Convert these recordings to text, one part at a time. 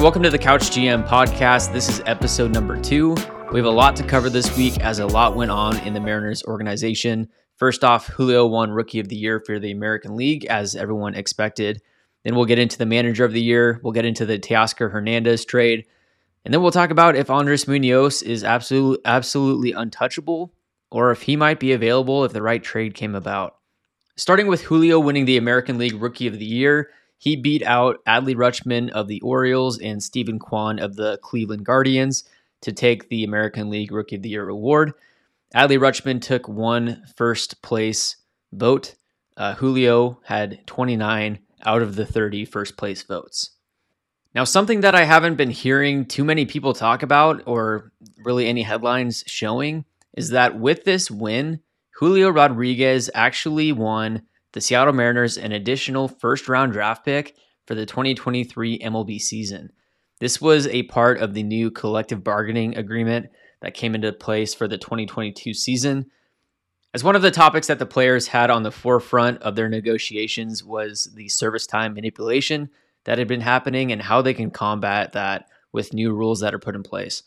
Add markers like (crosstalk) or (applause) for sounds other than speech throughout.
welcome to the Couch GM podcast. This is episode number two. We have a lot to cover this week as a lot went on in the Mariners organization. First off, Julio won Rookie of the Year for the American League, as everyone expected. Then we'll get into the Manager of the Year. We'll get into the Teoscar Hernandez trade. And then we'll talk about if Andres Munoz is absolutely, absolutely untouchable or if he might be available if the right trade came about. Starting with Julio winning the American League Rookie of the Year, he beat out Adley Rutschman of the Orioles and Steven Kwan of the Cleveland Guardians to take the American League Rookie of the Year award. Adley Rutschman took one first place vote. Uh, Julio had 29 out of the 30 first place votes. Now, something that I haven't been hearing too many people talk about or really any headlines showing is that with this win, Julio Rodriguez actually won the Seattle Mariners an additional first round draft pick for the 2023 MLB season. This was a part of the new collective bargaining agreement that came into place for the 2022 season. As one of the topics that the players had on the forefront of their negotiations was the service time manipulation that had been happening and how they can combat that with new rules that are put in place.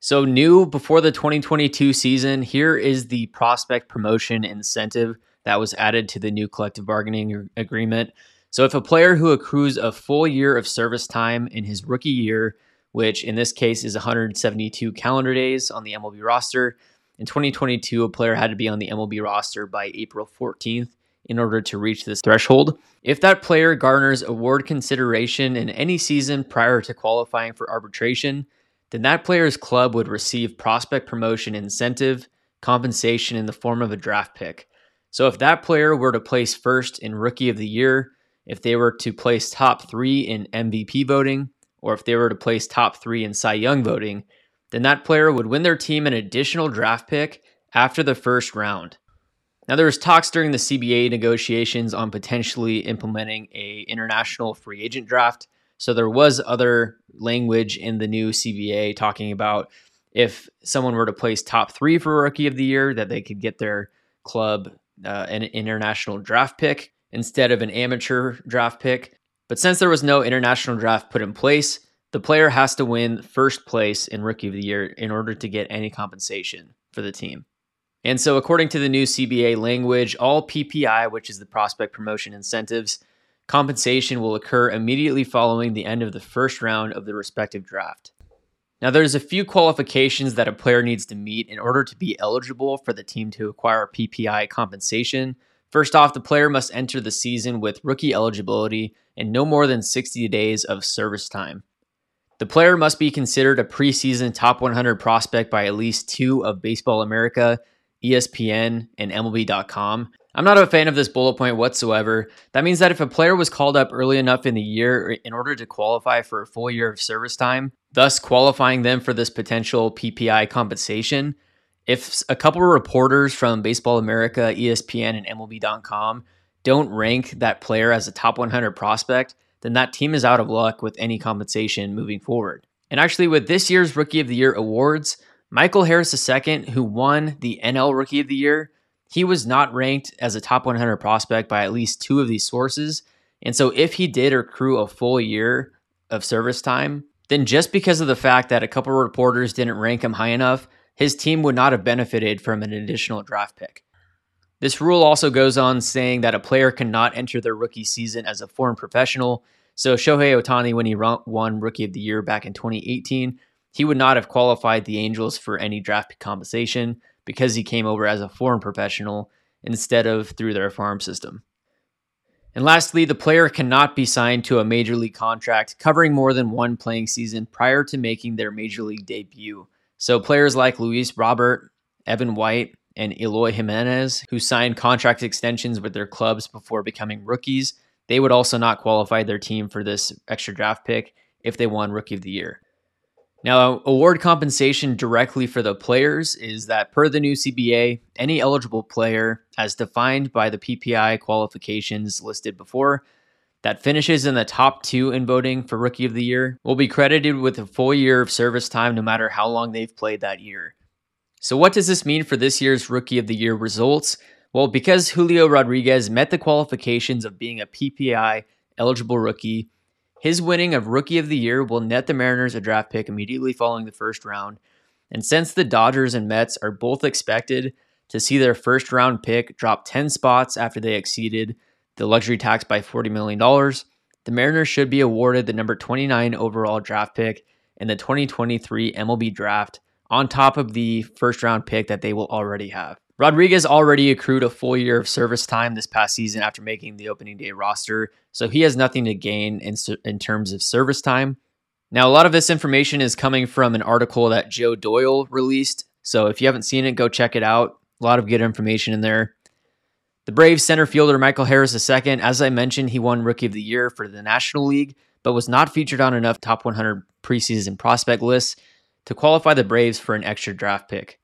So, new before the 2022 season, here is the prospect promotion incentive that was added to the new collective bargaining agreement. So if a player who accrues a full year of service time in his rookie year, which in this case is 172 calendar days on the MLB roster, in 2022, a player had to be on the MLB roster by April 14th in order to reach this threshold. If that player garners award consideration in any season prior to qualifying for arbitration, then that player's club would receive prospect promotion incentive compensation in the form of a draft pick. So if that player were to place first in Rookie of the Year, if they were to place top three in MVP voting, or if they were to place top three in Cy Young voting, then that player would win their team an additional draft pick after the first round. Now there was talks during the CBA negotiations on potentially implementing a international free agent draft. So there was other language in the new CBA talking about if someone were to place top three for rookie of the year, that they could get their club uh, an international draft pick instead of an amateur draft pick. But since there was no international draft put in place, the player has to win first place in Rookie of the Year in order to get any compensation for the team. And so, according to the new CBA language, all PPI, which is the prospect promotion incentives, compensation will occur immediately following the end of the first round of the respective draft. Now, there's a few qualifications that a player needs to meet in order to be eligible for the team to acquire PPI compensation. First off, the player must enter the season with rookie eligibility and no more than 60 days of service time. The player must be considered a preseason top 100 prospect by at least two of Baseball America, ESPN, and MLB.com. I'm not a fan of this bullet point whatsoever. That means that if a player was called up early enough in the year in order to qualify for a full year of service time, thus qualifying them for this potential PPI compensation, if a couple of reporters from Baseball America, ESPN, and MLB.com don't rank that player as a top 100 prospect, then that team is out of luck with any compensation moving forward. And actually, with this year's Rookie of the Year awards, Michael Harris II, who won the NL Rookie of the Year, he was not ranked as a top 100 prospect by at least two of these sources. And so, if he did accrue a full year of service time, then just because of the fact that a couple reporters didn't rank him high enough, his team would not have benefited from an additional draft pick. This rule also goes on saying that a player cannot enter their rookie season as a foreign professional. So, Shohei Ohtani, when he won Rookie of the Year back in 2018, he would not have qualified the Angels for any draft compensation because he came over as a foreign professional instead of through their farm system. And lastly, the player cannot be signed to a major league contract covering more than one playing season prior to making their major league debut. So players like Luis Robert, Evan White, and Eloy Jimenez, who signed contract extensions with their clubs before becoming rookies, they would also not qualify their team for this extra draft pick if they won Rookie of the Year. Now, award compensation directly for the players is that per the new CBA, any eligible player, as defined by the PPI qualifications listed before, that finishes in the top two in voting for Rookie of the Year will be credited with a full year of service time no matter how long they've played that year. So, what does this mean for this year's Rookie of the Year results? Well, because Julio Rodriguez met the qualifications of being a PPI eligible rookie, His winning of Rookie of the Year will net the Mariners a draft pick immediately following the first round. And since the Dodgers and Mets are both expected to see their first round pick drop 10 spots after they exceeded the luxury tax by $40 million, the Mariners should be awarded the number 29 overall draft pick in the 2023 MLB draft on top of the first round pick that they will already have. Rodriguez already accrued a full year of service time this past season after making the opening day roster, so he has nothing to gain in, in terms of service time. Now, a lot of this information is coming from an article that Joe Doyle released, so if you haven't seen it, go check it out. A lot of good information in there. The Braves center fielder Michael Harris II, as I mentioned, he won Rookie of the Year for the National League, but was not featured on enough top 100 preseason prospect lists to qualify the Braves for an extra draft pick.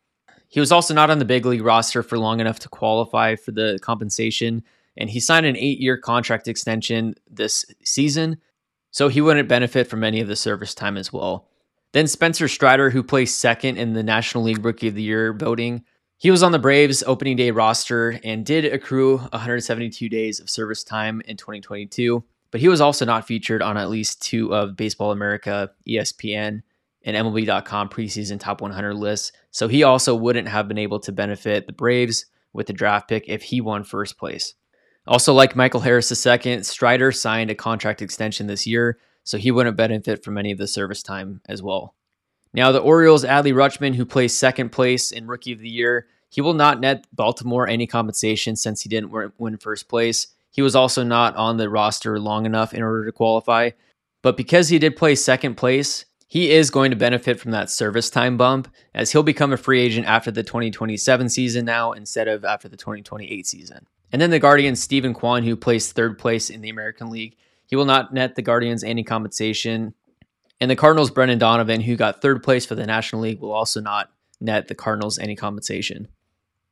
He was also not on the big league roster for long enough to qualify for the compensation, and he signed an eight year contract extension this season, so he wouldn't benefit from any of the service time as well. Then Spencer Strider, who placed second in the National League Rookie of the Year voting, he was on the Braves opening day roster and did accrue 172 days of service time in 2022, but he was also not featured on at least two of Baseball America, ESPN, and MLB.com preseason top 100 lists. So he also wouldn't have been able to benefit the Braves with the draft pick if he won first place. Also, like Michael Harris II, Strider signed a contract extension this year, so he wouldn't benefit from any of the service time as well. Now, the Orioles' Adley Rutschman, who placed second place in Rookie of the Year, he will not net Baltimore any compensation since he didn't win first place. He was also not on the roster long enough in order to qualify. But because he did play second place, he is going to benefit from that service time bump as he'll become a free agent after the 2027 season now instead of after the 2028 season. And then the Guardians' Steven Kwan, who placed third place in the American League, he will not net the Guardians any compensation. And the Cardinals' Brendan Donovan, who got third place for the National League, will also not net the Cardinals any compensation.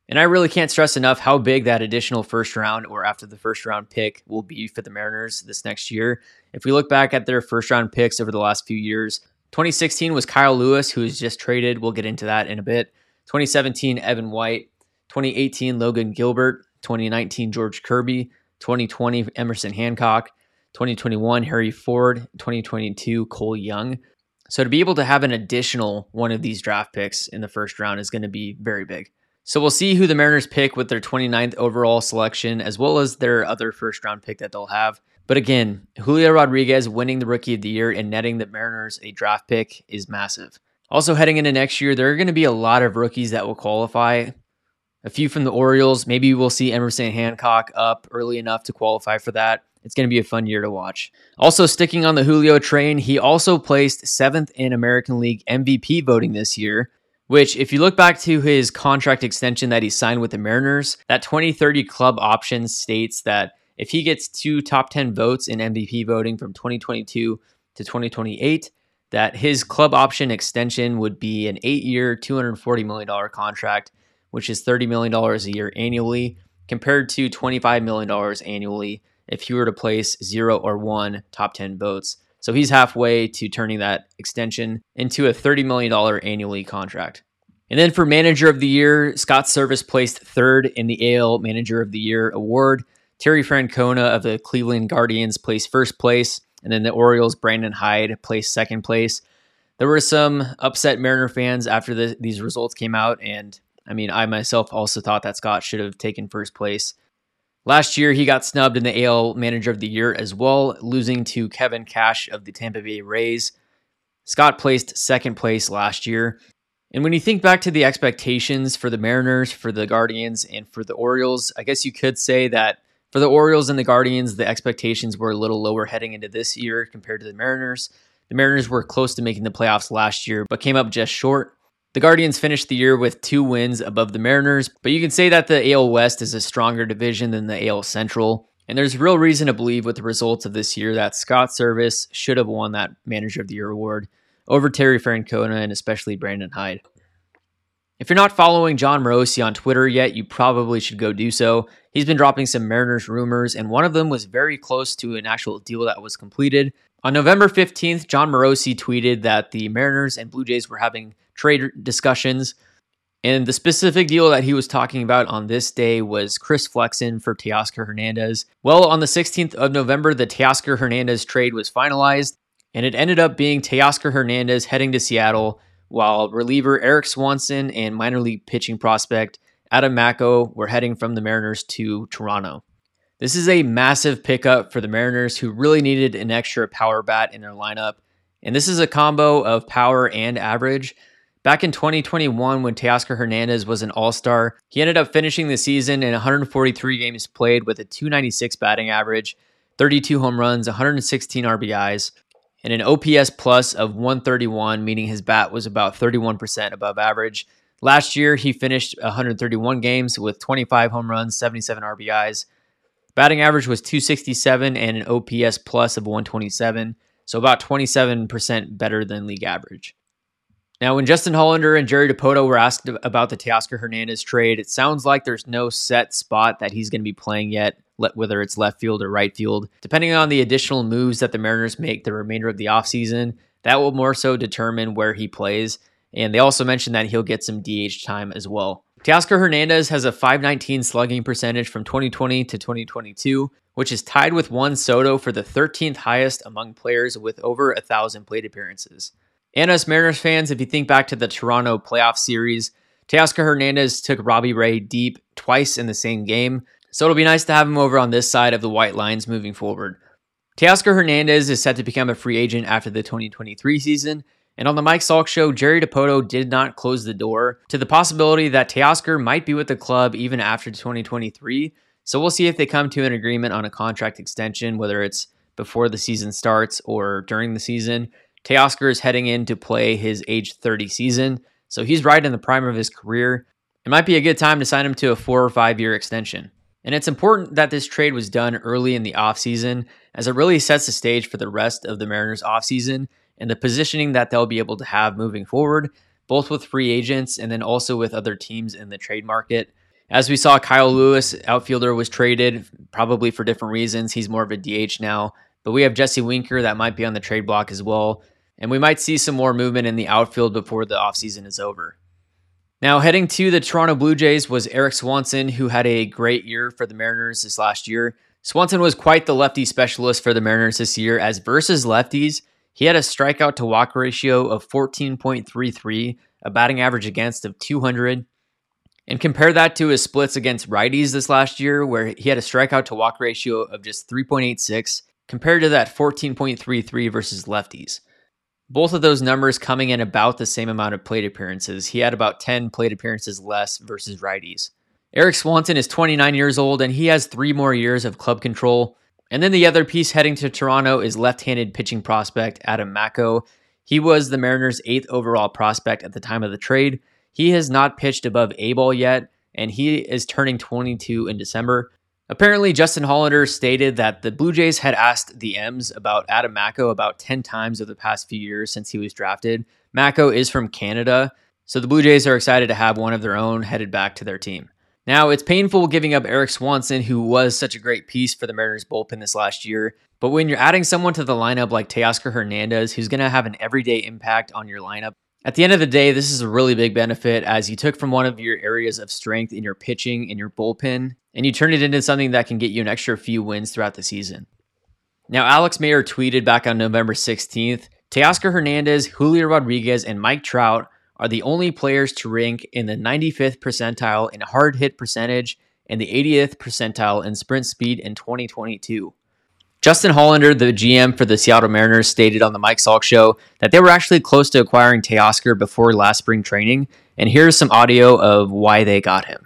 And I really can't stress enough how big that additional first round or after the first round pick will be for the Mariners this next year. If we look back at their first round picks over the last few years, 2016 was Kyle Lewis, who was just traded. We'll get into that in a bit. 2017, Evan White. 2018, Logan Gilbert. 2019, George Kirby. 2020, Emerson Hancock. 2021, Harry Ford. 2022, Cole Young. So to be able to have an additional one of these draft picks in the first round is going to be very big. So we'll see who the Mariners pick with their 29th overall selection, as well as their other first round pick that they'll have. But again, Julio Rodriguez winning the Rookie of the Year and netting the Mariners a draft pick is massive. Also, heading into next year, there are going to be a lot of rookies that will qualify. A few from the Orioles. Maybe we'll see Emerson Hancock up early enough to qualify for that. It's going to be a fun year to watch. Also, sticking on the Julio train, he also placed seventh in American League MVP voting this year, which, if you look back to his contract extension that he signed with the Mariners, that 2030 club option states that if he gets two top 10 votes in MVP voting from 2022 to 2028, that his club option extension would be an eight year, $240 million contract, which is $30 million a year annually, compared to $25 million annually if he were to place zero or one top 10 votes. So he's halfway to turning that extension into a $30 million annually contract. And then for Manager of the Year, Scott Servais placed third in the AL Manager of the Year award Terry Francona of the Cleveland Guardians placed first place, and then the Orioles' Brandon Hyde placed second place. There were some upset Mariner fans after the, these results came out, and I mean, I myself also thought that Scott should have taken first place. Last year, he got snubbed in the AL Manager of the Year as well, losing to Kevin Cash of the Tampa Bay Rays. Scott placed second place last year. And when you think back to the expectations for the Mariners, for the Guardians, and for the Orioles, I guess you could say that for the Orioles and the Guardians, the expectations were a little lower heading into this year compared to the Mariners. The Mariners were close to making the playoffs last year, but came up just short. The Guardians finished the year with two wins above the Mariners, but you can say that the AL West is a stronger division than the AL Central. And there's real reason to believe with the results of this year that Scott Servais should have won that Manager of the Year award over Terry Francona and especially Brandon Hyde. If you're not following Jon Morosi on Twitter yet, you probably should go do so. He's been dropping some Mariners rumors, and one of them was very close to an actual deal that was completed. On November 15th, Jon Morosi tweeted that the Mariners and Blue Jays were having trade discussions, And the specific deal that he was talking about on this day was Chris Flexen for Teoscar Hernandez. Well, on the 16th of November, the Teoscar Hernandez trade was finalized, and it ended up being Teoscar Hernandez heading to Seattle, while reliever Erik Swanson and minor league pitching prospect Adam Macko were heading from the Mariners to Toronto. This is a massive pickup for the Mariners, who really needed an extra power bat in their lineup. And this is a combo of power and average. Back in 2021, when Teoscar Hernandez was an all star, he ended up finishing the season in 143 games played with a 296 batting average, 32 home runs, 116 RBIs, and an OPS plus of 131, meaning his bat was about 31% above average. Last year, he finished 131 games with 25 home runs, 77 RBIs. Batting average was 267 and an OPS plus of 127, so about 27% better than league average. Now, when Justin Hollander and Jerry Dipoto were asked about the Teoscar Hernandez trade, it sounds like there's no set spot that he's going to be playing yet, whether it's left field or right field. Depending on the additional moves that the Mariners make the remainder of the offseason, that will more so determine where he plays. And they also mentioned that he'll get some DH time as well. Teoscar Hernandez has a 519 slugging percentage from 2020 to 2022, which is tied with Juan Soto for the 13th highest among players with over a thousand plate appearances. And as Mariners fans, if you think back to the Toronto playoff series, Teoscar Hernandez took Robbie Ray deep twice in the same game, so it'll be nice to have him over on this side of the white lines moving forward. Teoscar Hernandez is set to become a free agent after the 2023 season, and on the Mike Salk show, Jerry Dipoto did not close the door to the possibility that Teoscar might be with the club even after 2023. So we'll see if they come to an agreement on a contract extension, whether it's before the season starts or during the season. Teoscar is heading in to play his age 30 season, so he's right in the prime of his career. It might be a good time to sign him to a four or five year extension. And it's important that this trade was done early in the offseason, as it really sets the stage for the rest of the Mariners' offseason and the positioning that they'll be able to have moving forward, both with free agents and then also with other teams in the trade market. As we saw, Kyle Lewis, outfielder, was traded probably for different reasons. He's more of a DH now, but we have Jesse Winker that might be on the trade block as well. And we might see some more movement in the outfield before the offseason is over. Now, heading to the Toronto Blue Jays was Erik Swanson, who had a great year for the Mariners this last year. Swanson was quite the lefty specialist for the Mariners this year, as versus lefties, he had a strikeout to walk ratio of 14.33, a batting average against of 200. And compare that to his splits against righties this last year, where he had a strikeout to walk ratio of just 3.86, compared to that 14.33 versus lefties. Both of those numbers coming in about the same amount of plate appearances. He had about 10 plate appearances less versus righties. Erik Swanson is 29 years old and he has three more years of club control. And then the other piece heading to Toronto is left handed pitching prospect Adam Macko. He was the Mariners' eighth overall prospect at the time of the trade. He has not pitched above A ball yet, and he is turning 22 in December. Apparently, Justin Hollander stated that the Blue Jays had asked the M's about Adam Macko about 10 times over the past few years since he was drafted. Macko is from Canada, so the Blue Jays are excited to have one of their own headed back to their team. Now, it's painful giving up Erik Swanson, who was such a great piece for the Mariners bullpen this last year. But when you're adding someone to the lineup like Teoscar Hernandez, who's going to have an everyday impact on your lineup, at the end of the day, this is a really big benefit as you took from one of your areas of strength in your pitching in your bullpen and you turned it into something that can get you an extra few wins throughout the season. Now, Alex Mayer tweeted back on November 16th Teoscar Hernandez, Julio Rodriguez, and Mike Trout are the only players to rank in the 95th percentile in hard hit percentage and the 80th percentile in sprint speed in 2022. Justin Hollander, the GM for the Seattle Mariners, stated on the Mike Salk show that they were actually close to acquiring Teoscar before last spring training, and here's some audio of why they got him.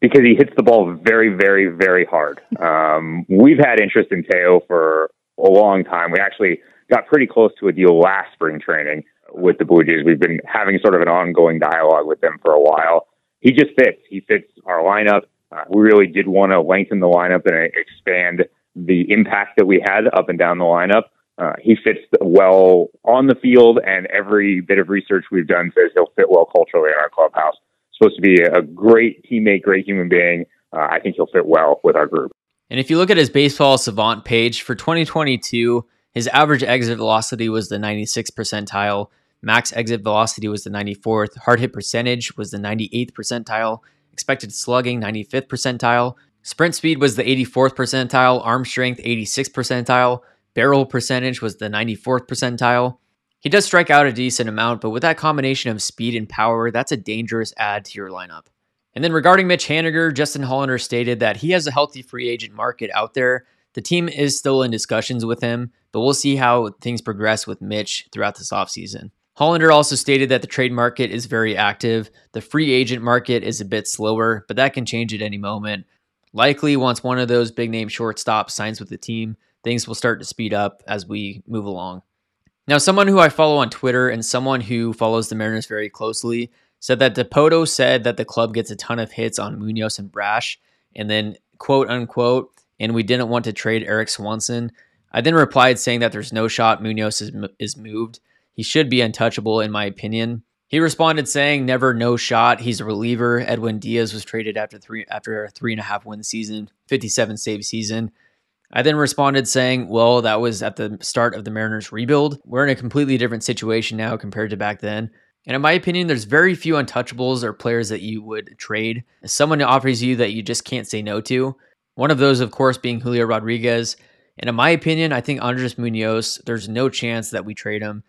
Because he hits the ball very, very, very hard. (laughs) Um, we've had interest in Teo for a long time. We actually got pretty close to a deal last spring training with the Blue Jays. We've been having sort of an ongoing dialogue with them for a while. He just fits. He fits our lineup. Uh, we really did want to lengthen the lineup and expand the impact that we had up and down the lineup. Uh, he fits well on the field, and every bit of research we've done says he'll fit well culturally in our clubhouse. Supposed to be a great teammate, great human being. Uh, I think he'll fit well with our group. And if you look at his baseball savant page for 2022, his average exit velocity was the 96th percentile. Max exit velocity was the 94th. Hard hit percentage was the 98th percentile. Expected slugging, 95th percentile. Sprint speed was the 84th percentile. Arm strength, 86th percentile. Barrel percentage was the 94th percentile. He does strike out a decent amount, but with that combination of speed and power, that's a dangerous add to your lineup. And then regarding Mitch Haniger, Justin Hollander stated that he has a healthy free agent market out there. The team is still in discussions with him, but we'll see how things progress with Mitch throughout this offseason. Hollander also stated that the trade market is very active. The free agent market is a bit slower, but that can change at any moment. Likely, once one of those big name shortstops signs with the team, things will start to speed up as we move along. Now, someone who I follow on Twitter and someone who follows the Mariners very closely said that Dipoto said that the club gets a ton of hits on Munoz and Brash, and then quote unquote, and we didn't want to trade Erik Swanson. I then replied saying that there's no shot Munoz is, is moved. He should be untouchable, in my opinion. He responded saying, "Never, no shot. He's a reliever. Edwin Diaz was traded after three after a three and a half win season, 57 save season. I then responded saying, Well, that was at the start of the Mariners rebuild. We're in a completely different situation now compared to back then. And in my opinion, there's very few untouchables or players that you would trade. If Someone offers you that you just can't say no to. One of those, of course, being Julio Rodriguez. And in my opinion, I think Andres Munoz, there's no chance that we trade him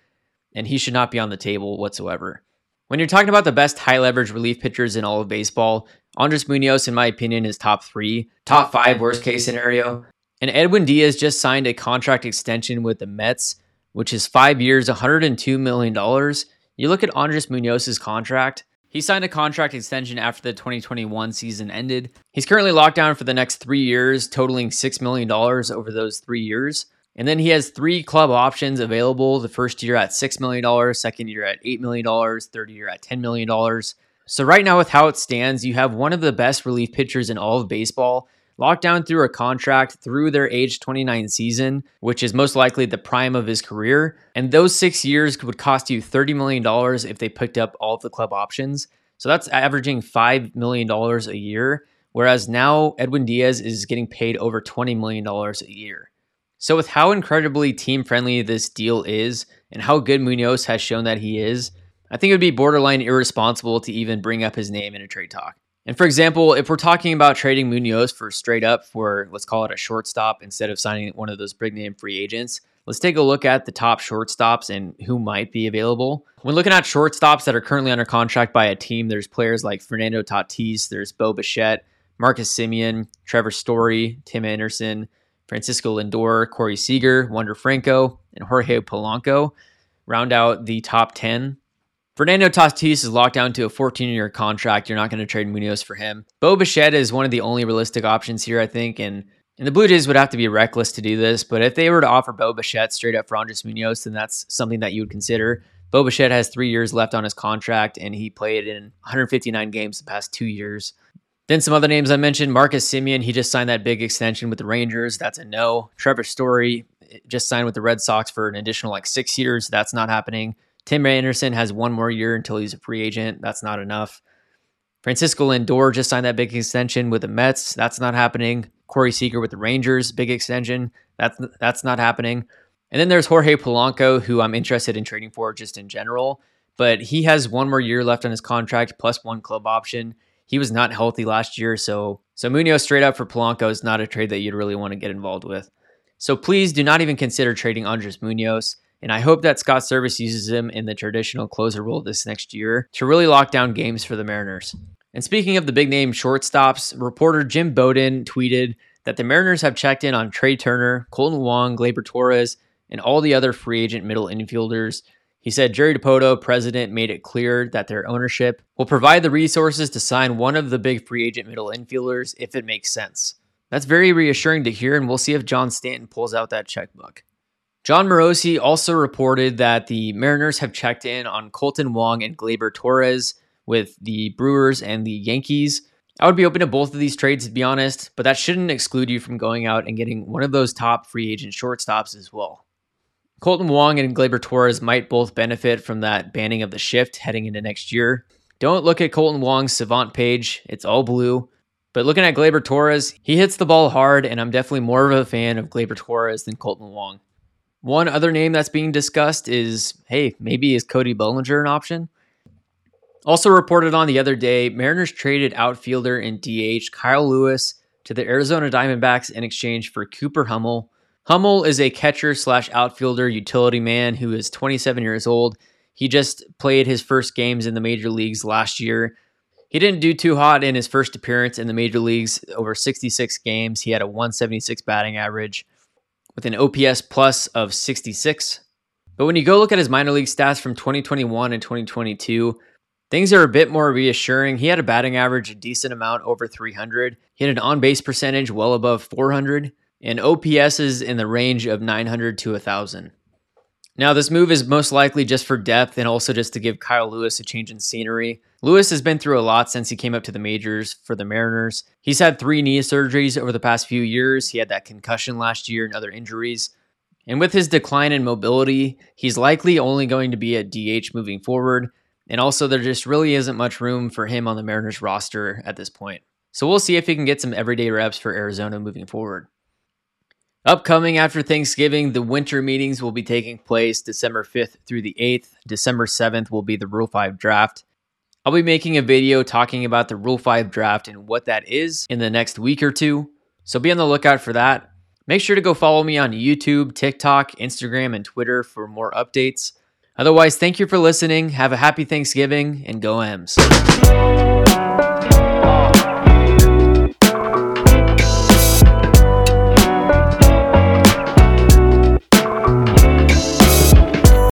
and he should not be on the table whatsoever. When you're talking about the best high leverage relief pitchers in all of baseball, Andres Munoz, in my opinion, is top three, top five, worst case scenario. And Edwin Diaz just signed a contract extension with the Mets, which is five years, $102 million. You look at Andres Munoz's contract, he signed a contract extension after the 2021 season ended. He's currently locked down for the next three years, totaling $6 million over those three years. And then he has three club options available the first year at $6 million, second year at $8 million, third year at $10 million. So, right now, with how it stands, you have one of the best relief pitchers in all of baseball locked down through a contract through their age 29 season, which is most likely the prime of his career. And those six years would cost you $30 million if they picked up all of the club options. So, that's averaging $5 million a year. Whereas now Edwin Diaz is getting paid over $20 million a year. So, with how incredibly team friendly this deal is and how good Munoz has shown that he is, I think it would be borderline irresponsible to even bring up his name in a trade talk. And for example, if we're talking about trading Munoz for straight up for, let's call it a shortstop instead of signing one of those big name free agents, let's take a look at the top shortstops and who might be available. When looking at shortstops that are currently under contract by a team, there's players like Fernando Tatis, there's Bo Bichette, Marcus Semien, Trevor Story, Tim Anderson, Francisco Lindor, Corey Seager, Wander Franco, and Jorge Polanco round out the top 10. Fernando Tatis is locked down to a 14 year contract. You're not going to trade Munoz for him. Bo Bichette is one of the only realistic options here, I think. And, and the Blue Jays would have to be reckless to do this. But if they were to offer Bo Bichette straight up for Andres Munoz, then that's something that you would consider. Bo Bichette has three years left on his contract, and he played in 159 games the past two years. Then some other names I mentioned Marcus Semien, he just signed that big extension with the Rangers. That's a no. Trevor Story just signed with the Red Sox for an additional like six years. That's not happening. Tim Anderson has one more year until he's a free agent. That's not enough. Francisco Lindor just signed that big extension with the Mets. That's not happening. Corey Seager with the Rangers, big extension. That's that's not happening. And then there's Jorge Polanco, who I'm interested in trading for just in general. But he has one more year left on his contract plus one club option. He was not healthy last year, so so Munoz straight up for Polanco is not a trade that you'd really want to get involved with. So please do not even consider trading Andres Munoz. And I hope that Scott Servais uses him in the traditional closer role this next year to really lock down games for the Mariners. And speaking of the big name shortstops, reporter Jim Bowden tweeted that the Mariners have checked in on Trea Turner, Kolten Wong, Gleyber Torres, and all the other free agent middle infielders he said Jerry Dipoto, president, made it clear that their ownership will provide the resources to sign one of the big free agent middle infielders if it makes sense. That's very reassuring to hear, and we'll see if John Stanton pulls out that checkbook. Jon Morosi also reported that the Mariners have checked in on Kolten Wong and Gleyber Torres with the Brewers and the Yankees. I would be open to both of these trades, to be honest, but that shouldn't exclude you from going out and getting one of those top free agent shortstops as well. Kolten Wong and Gleyber Torres might both benefit from that banning of the shift heading into next year. Don't look at Kolten Wong's Savant page, it's all blue. But looking at Gleyber Torres, he hits the ball hard, and I'm definitely more of a fan of Gleyber Torres than Kolten Wong. One other name that's being discussed is hey, maybe is Cody Bellinger an option? Also reported on the other day, Mariners traded outfielder and DH Kyle Lewis to the Arizona Diamondbacks in exchange for Cooper Hummel. Hummel is a catcher slash outfielder utility man who is 27 years old. He just played his first games in the major leagues last year. He didn't do too hot in his first appearance in the major leagues. Over 66 games, he had a 176 batting average with an OPS plus of 66. But when you go look at his minor league stats from 2021 and 2022, Things are a bit more reassuring. He had a batting average a decent amount over 300. He had an on base percentage well above 400 and OPS is in the range of 900 to 1,000. Now, this move is most likely just for depth and also just to give Kyle Lewis a change in scenery. Lewis has been through a lot since he came up to the majors for the Mariners. He's had three knee surgeries over the past few years. He had that concussion last year and other injuries. And with his decline in mobility, he's likely only going to be a DH moving forward. And also, there just really isn't much room for him on the Mariners roster at this point. So we'll see if he can get some everyday reps for Arizona moving forward. Upcoming after Thanksgiving, the winter meetings will be taking place December 5th through the 8th. December 7th will be the Rule 5 draft. I'll be making a video talking about the Rule 5 draft and what that is in the next week or two. So be on the lookout for that. Make sure to go follow me on YouTube, TikTok, Instagram, and Twitter for more updates. Otherwise, thank you for listening. Have a happy Thanksgiving and go M's.